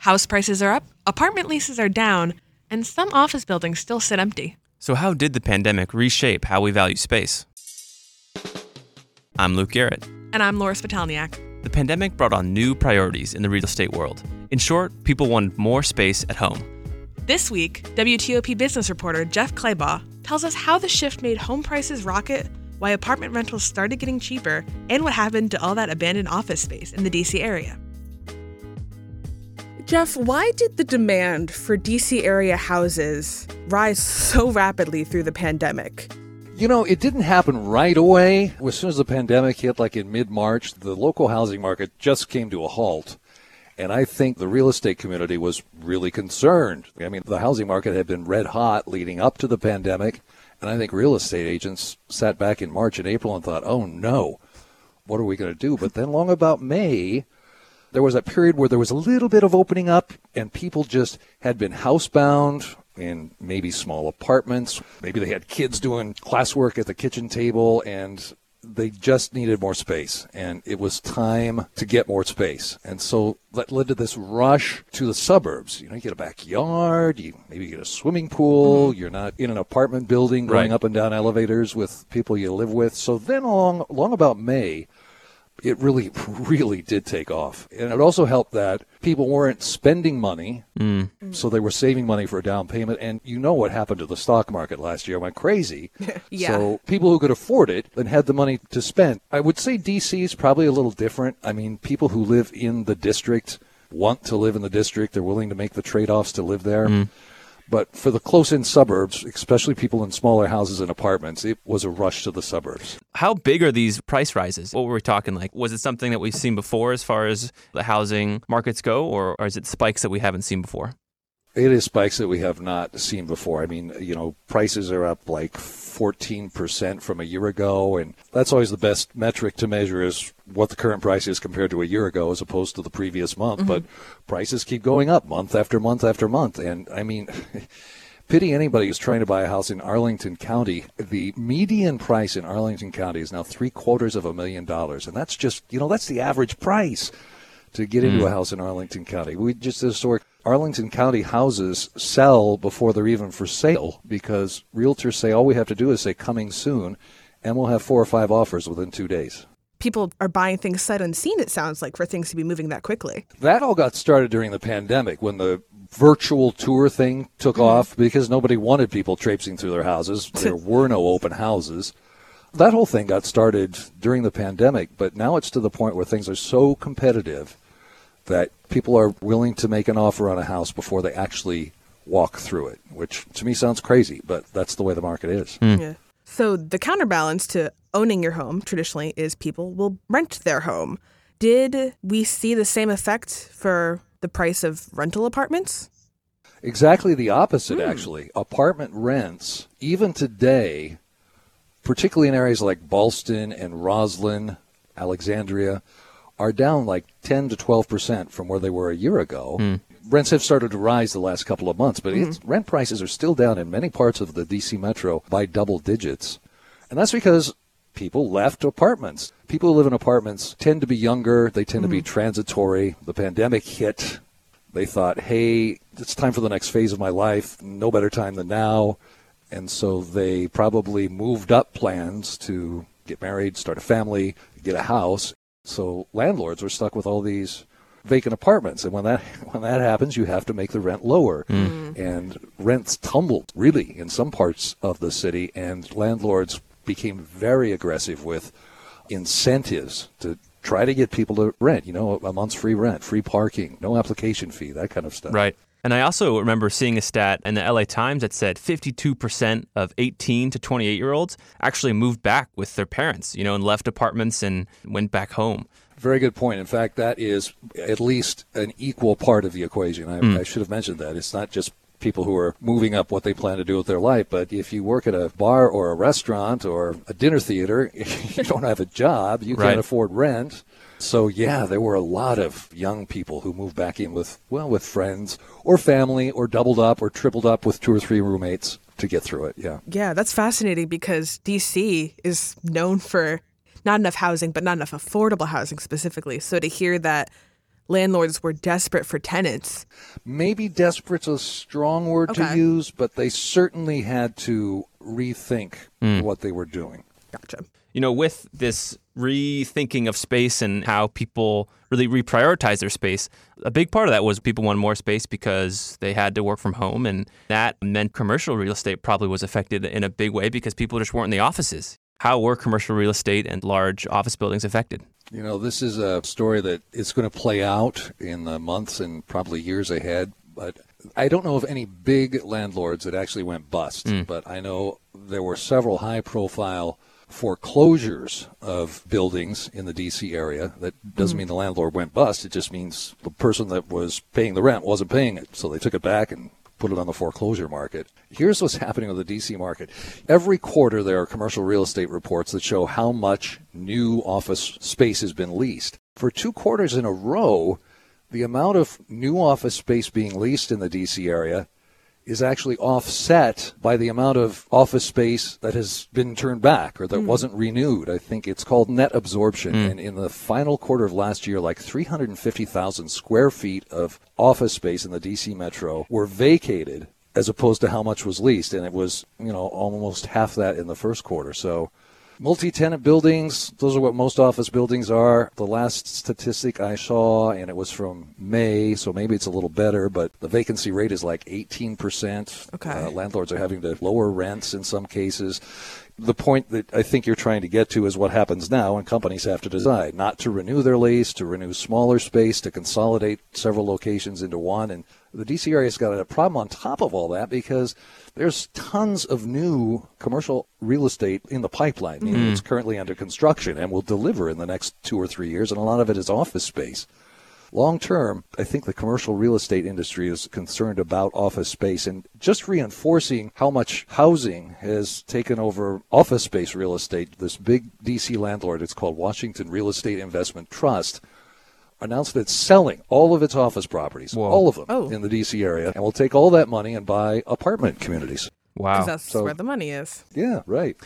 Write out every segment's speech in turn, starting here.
House prices are up, apartment leases are down, and some office buildings still sit empty. So, how did the pandemic reshape how we value space? I'm Luke Garrett. And I'm Laura Spitalniak. The pandemic brought on new priorities in the real estate world. In short, people wanted more space at home. This week, WTOP business reporter Jeff Clabaugh tells us how the shift made home prices rocket, why apartment rentals started getting cheaper, and what happened to all that abandoned office space in the DC area. Jeff, why did the demand for DC area houses rise so rapidly through the pandemic? You know, it didn't happen right away. As soon as the pandemic hit, like in mid March, the local housing market just came to a halt. And I think the real estate community was really concerned. I mean, the housing market had been red hot leading up to the pandemic. And I think real estate agents sat back in March and April and thought, oh no, what are we going to do? But then, long about May, there was a period where there was a little bit of opening up and people just had been housebound in maybe small apartments. Maybe they had kids doing classwork at the kitchen table and they just needed more space and it was time to get more space. And so that led to this rush to the suburbs. You know, you get a backyard, you maybe you get a swimming pool, mm-hmm. you're not in an apartment building going right. up and down elevators with people you live with. So then along along about May, it really, really did take off. And it also helped that people weren't spending money, mm. so they were saving money for a down payment. And you know what happened to the stock market last year? It went crazy. yeah. So people who could afford it and had the money to spend. I would say DC is probably a little different. I mean, people who live in the district want to live in the district. They're willing to make the trade offs to live there. Mm. But for the close in suburbs, especially people in smaller houses and apartments, it was a rush to the suburbs. How big are these price rises? What were we talking like? Was it something that we've seen before as far as the housing markets go, or, or is it spikes that we haven't seen before? It is spikes that we have not seen before. I mean, you know, prices are up like 14% from a year ago, and that's always the best metric to measure is what the current price is compared to a year ago as opposed to the previous month. Mm-hmm. But prices keep going up month after month after month. And I mean, pity anybody who's trying to buy a house in Arlington County. The median price in Arlington County is now three quarters of a million dollars. And that's just, you know, that's the average price to get into mm. a house in Arlington County. We just historic Arlington County houses sell before they're even for sale because realtors say all we have to do is say coming soon and we'll have four or five offers within two days. People are buying things sight unseen, it sounds like, for things to be moving that quickly. That all got started during the pandemic when the virtual tour thing took mm-hmm. off because nobody wanted people traipsing through their houses. There were no open houses. That whole thing got started during the pandemic, but now it's to the point where things are so competitive that people are willing to make an offer on a house before they actually walk through it, which to me sounds crazy, but that's the way the market is. Mm. Yeah. So the counterbalance to owning your home traditionally is people will rent their home. Did we see the same effect for the price of rental apartments? Exactly the opposite, mm. actually. Apartment rents, even today, particularly in areas like Ballston and Rosslyn, Alexandria, are down like 10 to 12 percent from where they were a year ago. Mm. Rents have started to rise the last couple of months, but mm-hmm. rent prices are still down in many parts of the DC metro by double digits. And that's because people left apartments. People who live in apartments tend to be younger, they tend mm-hmm. to be hmm. transitory. The pandemic hit. They thought, hey, it's time for the next phase of my life. No better time than now. And so they probably moved up plans to get married, start a family, get a house, so landlords were stuck with all these vacant apartments, and when that when that happens, you have to make the rent lower, mm. and rents tumbled really in some parts of the city, and landlords became very aggressive with incentives to try to get people to rent. You know, a month's free rent, free parking, no application fee, that kind of stuff. Right. And I also remember seeing a stat in the LA Times that said 52% of 18 to 28 year olds actually moved back with their parents, you know, and left apartments and went back home. Very good point. In fact, that is at least an equal part of the equation. I, mm. I should have mentioned that. It's not just people who are moving up what they plan to do with their life. But if you work at a bar or a restaurant or a dinner theater, you don't have a job, you can't afford rent. So yeah, there were a lot of young people who moved back in with well with friends or family or doubled up or tripled up with two or three roommates to get through it. Yeah. Yeah, that's fascinating because DC is known for not enough housing, but not enough affordable housing specifically. So to hear that landlords were desperate for tenants. Maybe desperate's a strong word Okay. to use, but they certainly had to rethink hmm. what they were doing. Gotcha. You know, with this rethinking of space and how people really reprioritize their space, a big part of that was people wanted more space because they had to work from home. And that meant commercial real estate probably was affected in a big way because people just weren't in the offices. How were commercial real estate and large office buildings affected? You know, this is a story that is going to play out in the months and probably years ahead. But I don't know of any big landlords that actually went bust. Hmm. But I know there were several high profile foreclosures of buildings in the D.C. area. That doesn't hmm. mean the landlord went bust. It just means the person that was paying the rent wasn't paying it. So they took it back and put it on the foreclosure market. Here's what's happening with the DC market. Every quarter, there are commercial real estate reports that show how much new office space has been leased. For two quarters in a row, the amount of new office space being leased in the DC area is actually offset by the amount of office space that has been turned back or that hmm. wasn't renewed. I think it's called net absorption. Hmm. And in the final quarter of last year, like 350,000 square feet of office space in the DC metro were vacated as opposed to how much was leased. And it was, you know, almost half that in the first quarter. So Multi-tenant buildings, those are what most office buildings are. The last statistic I saw, and it was from May, so maybe it's a little better, but the vacancy rate is like 18%. Okay. Uh, landlords are having to lower rents in some cases. The point that I think you're trying to get to is what happens now, and companies have to decide not to renew their lease, to renew smaller space, to consolidate several locations into one. And the DC area's got a problem on top of all that because there's tons of new commercial real estate in the pipeline. meaning hmm. It's currently under construction and will deliver in the next two or three years, and a lot of it is office space. Long term, I think the commercial real estate industry is concerned about office space and just reinforcing how much housing has taken over office space real estate. This big DC landlord, it's called Washington Real Estate Investment Trust, announced that it's selling all of its office properties, Whoa. all of them Oh. in the DC area, and will take all that money and buy apartment communities. Wow. Because that's So- where the money is. Yeah, right.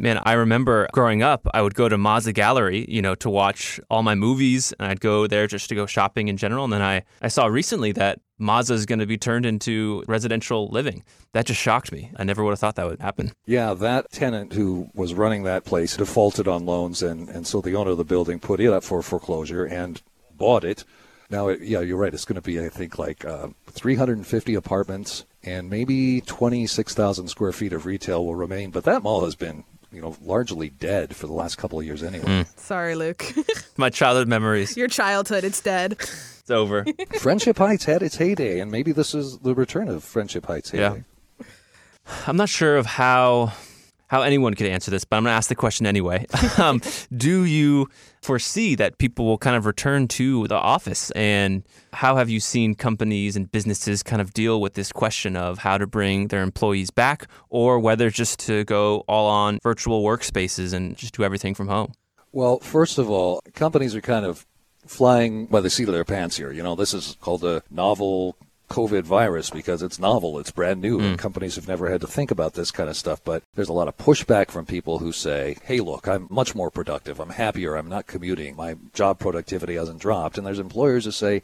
Man, I remember growing up, I would go to Mazza Gallerie, you know, to watch all my movies, and I'd go there just to go shopping in general. And then I, I saw recently that Mazda is going to be turned into residential living. That just shocked me. I never would have thought that would happen. Yeah, that tenant who was running that place defaulted on loans, and, and so the owner of the building put it up for foreclosure and bought it. Now, it, yeah, you're right. It's going to be, I think, like uh, 350 apartments and maybe 26,000 square feet of retail will remain. But that mall has been, you know, largely dead for the last couple of years anyway. Sorry, Luke. My childhood memories, Your childhood, it's dead. it's over. Friendship Heights had its heyday, and maybe this is the return of Friendship Heights heyday. Yeah. I'm not sure of how how anyone could answer this, but I'm going to ask the question anyway. um, do you foresee that people will kind of return to the office, and how have you seen companies and businesses kind of deal with this question of how to bring their employees back, or whether just to go all on virtual workspaces and just do everything from home? Well, first of all, companies are kind of flying by the seat of their pants here. You know, this is called a novel COVID virus because it's novel, it's brand new, and mm. companies have never had to think about this kind of stuff. But there's a lot of pushback from people who say, hey, look, I'm much more productive, I'm happier, I'm not commuting, my job productivity hasn't dropped. And there's employers who say,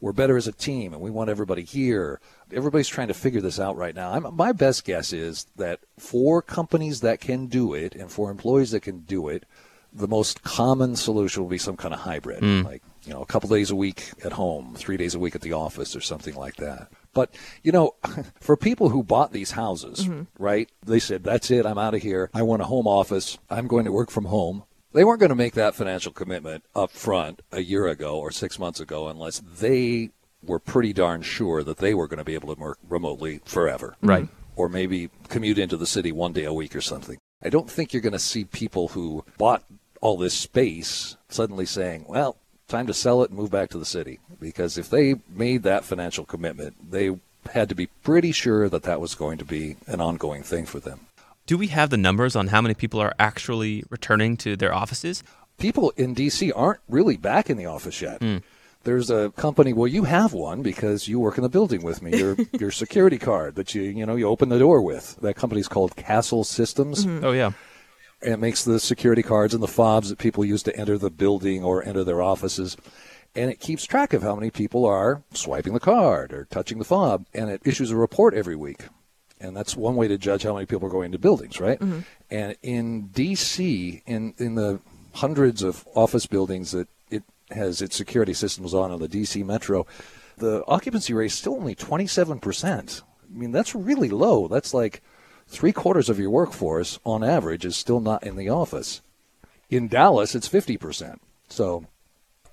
we're better as a team and we want everybody here. Everybody's trying to figure this out right now. I'm, my best guess is that for companies that can do it and for employees that can do it, the most common solution will be some kind of hybrid, mm. like you know, a couple days a week at home, three days a week at the office, or something like that. But you know, for people who bought these houses, mm-hmm. right? They said, "That's it. I'm out of here. I want a home office. I'm going to work from home." They weren't going to make that financial commitment up front a year ago or six months ago unless they were pretty darn sure that they were going to be able to work remotely forever Right. or maybe commute into the city one day a week or something. I don't think you're going to see people who bought all this space suddenly saying, well, time to sell it and move back to the city. Because if they made that financial commitment, they had to be pretty sure that that was going to be an ongoing thing for them. Do we have the numbers on how many people are actually returning to their offices? People in D.C. aren't really back in the office yet. Hmm. There's a company. Well, you have one because you work in the building with me. Your your security card that you you know you open the door with. That company's called Kastle Systems. Mm-hmm. Oh, yeah. And it makes the security cards and the fobs that people use to enter the building or enter their offices. and it keeps track of how many people are swiping the card or touching the fob, and it issues a report every week. And that's one way to judge how many people are going into buildings, right? Mm-hmm. And in D.C., in in the hundreds of office buildings that it has its security systems on in the D.C. metro, the occupancy rate is still only 27%. I mean, that's really low. That's like three quarters of your workforce on average is still not in the office. In Dallas, it's 50%. So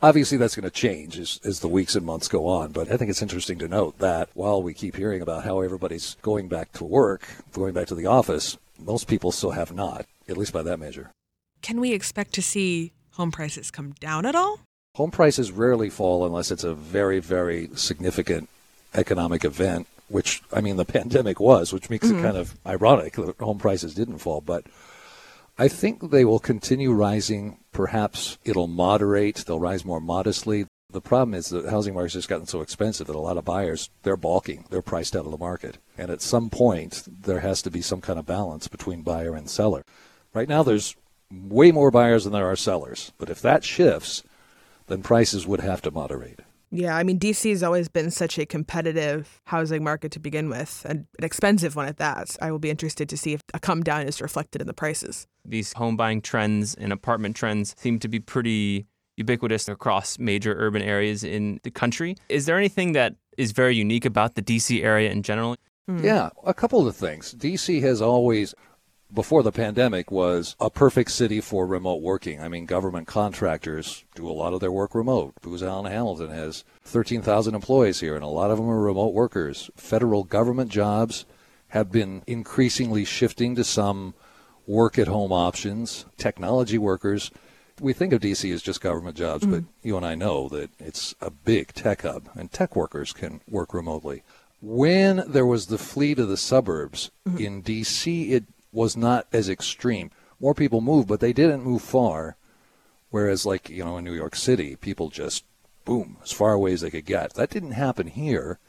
obviously that's going to change as, as the weeks and months go on. But I think it's interesting to note that while we keep hearing about how everybody's going back to work, going back to the office, most people still have not, at least by that measure. Can we expect to see home prices come down at all? Home prices rarely fall unless it's a very, very significant economic event, which, I mean, the pandemic was, which makes it mm-hmm. kind of ironic that home prices didn't fall. But I think they will continue rising. Perhaps it'll moderate, they'll rise more modestly. The problem is the housing market's just gotten so expensive that a lot of buyers, they're balking. They're priced out of the market. And at some point, there has to be some kind of balance between buyer and seller. Right now, there's way more buyers than there are sellers. But if that shifts, then prices would have to moderate. Yeah, I mean, DC has always been such a competitive housing market to begin with, and an expensive one at that. I will be interested to see if a come down is reflected in the prices. These home buying trends and apartment trends seem to be pretty ubiquitous across major urban areas in the country. Is there anything that is very unique about the DC area in general? Yeah, a couple of things. DC has always, before the pandemic, was a perfect city for remote working. I mean, government contractors do a lot of their work remote. Booz Allen Hamilton has 13,000 employees here, and a lot of them are remote workers. Federal government jobs have been increasingly shifting to some work at home options. Technology workers. We think of DC as just government jobs, but mm. you and I know that it's a big tech hub, and tech workers can work remotely when there was the flee to the suburbs mm-hmm. in DC, it was not as extreme. More people moved, but they didn't move far. Whereas, like, you know, in New York City, people just, boom, as far away as they could get. That didn't happen here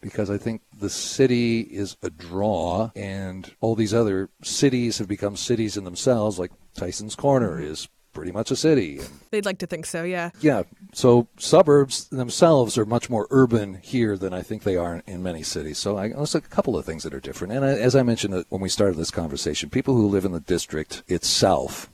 because I think the city is a draw, and all these other cities have become cities in themselves, like Tyson's Corner is pretty much a city. And They'd like to think so, yeah. yeah, so suburbs themselves are much more urban here than I think they are in many cities. So I, there's a couple of things that are different. And I, as I mentioned uh, when we started this conversation, people who live in the district itself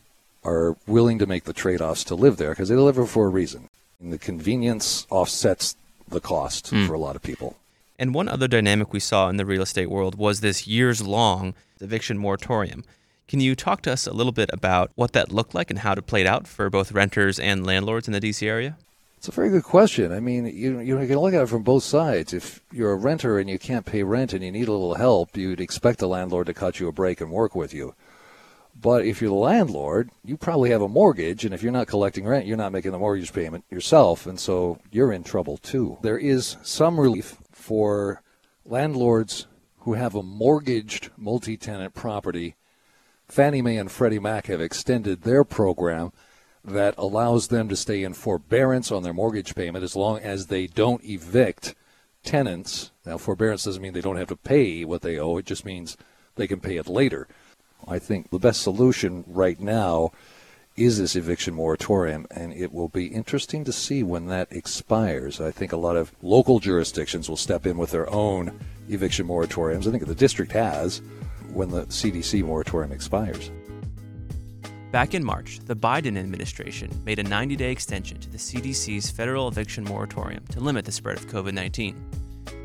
are willing to make the trade-offs to live there because they live there for a reason. And the convenience offsets the cost for a lot of people. And one other dynamic we saw in the real estate world was this years long eviction moratorium. Can you talk to us a little bit about what that looked like and how it played out for both renters and landlords in the DC area? It's a very good question. I mean, you you can look at it from both sides. If you're a renter and you can't pay rent and you need a little help, you'd expect the landlord to cut you a break and work with you. But if you're the landlord, you probably have a mortgage, and if you're not collecting rent, you're not making the mortgage payment yourself, and so you're in trouble too. There is some relief for landlords who have a mortgaged multi tenant property. Fannie Mae and Freddie Mac have extended their program that allows them to stay in forbearance on their mortgage payment as long as they don't evict tenants. Now, forbearance doesn't mean they don't have to pay what they owe, it just means they can pay it later. I think the best solution right now is this eviction moratorium, and it will be interesting to see when that expires. I think a lot of local jurisdictions will step in with their own eviction moratoriums. I think the district has when the CDC moratorium expires. Back in March, the Biden administration made a 90 day extension to the CDC's federal eviction moratorium to limit the spread of COVID 19.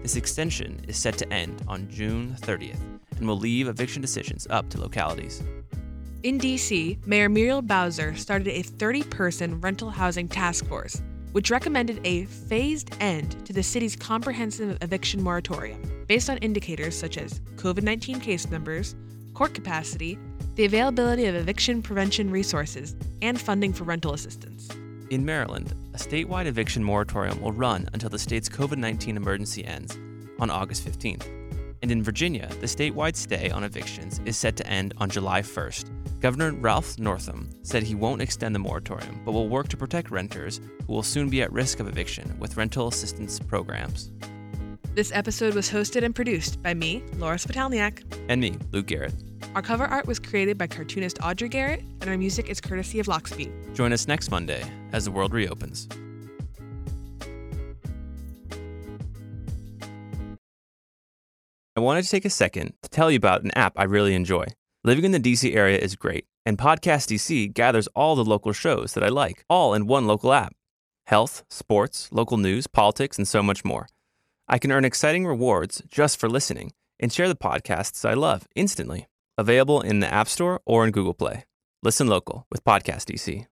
This extension is set to end on June 30th and will leave eviction decisions up to localities. In DC, Mayor Muriel Bowser started a 30 person rental housing task force, which recommended a phased end to the city's comprehensive eviction moratorium based on indicators such as COVID 19 case numbers, court capacity, the availability of eviction prevention resources, and funding for rental assistance. In Maryland, a statewide eviction moratorium will run until the state's COVID 19 emergency ends on August 15th. And in Virginia, the statewide stay on evictions is set to end on July 1st. Governor Ralph Northam said he won't extend the moratorium, but will work to protect renters who will soon be at risk of eviction with rental assistance programs. This episode was hosted and produced by me, Laura Spitalniak. And me, Luke Garrett. Our cover art was created by cartoonist Audrey Garrett, and our music is courtesy of Lockspeed. Join us next Monday as the world reopens. Wanted to take a second to tell you about an app I really enjoy. Living in the DC area is great, and Podcast DC gathers all the local shows that I like, all in one local app health, sports, local news, politics, and so much more. I can earn exciting rewards just for listening and share the podcasts I love instantly. Available in the App Store or in Google Play. Listen local with Podcast DC.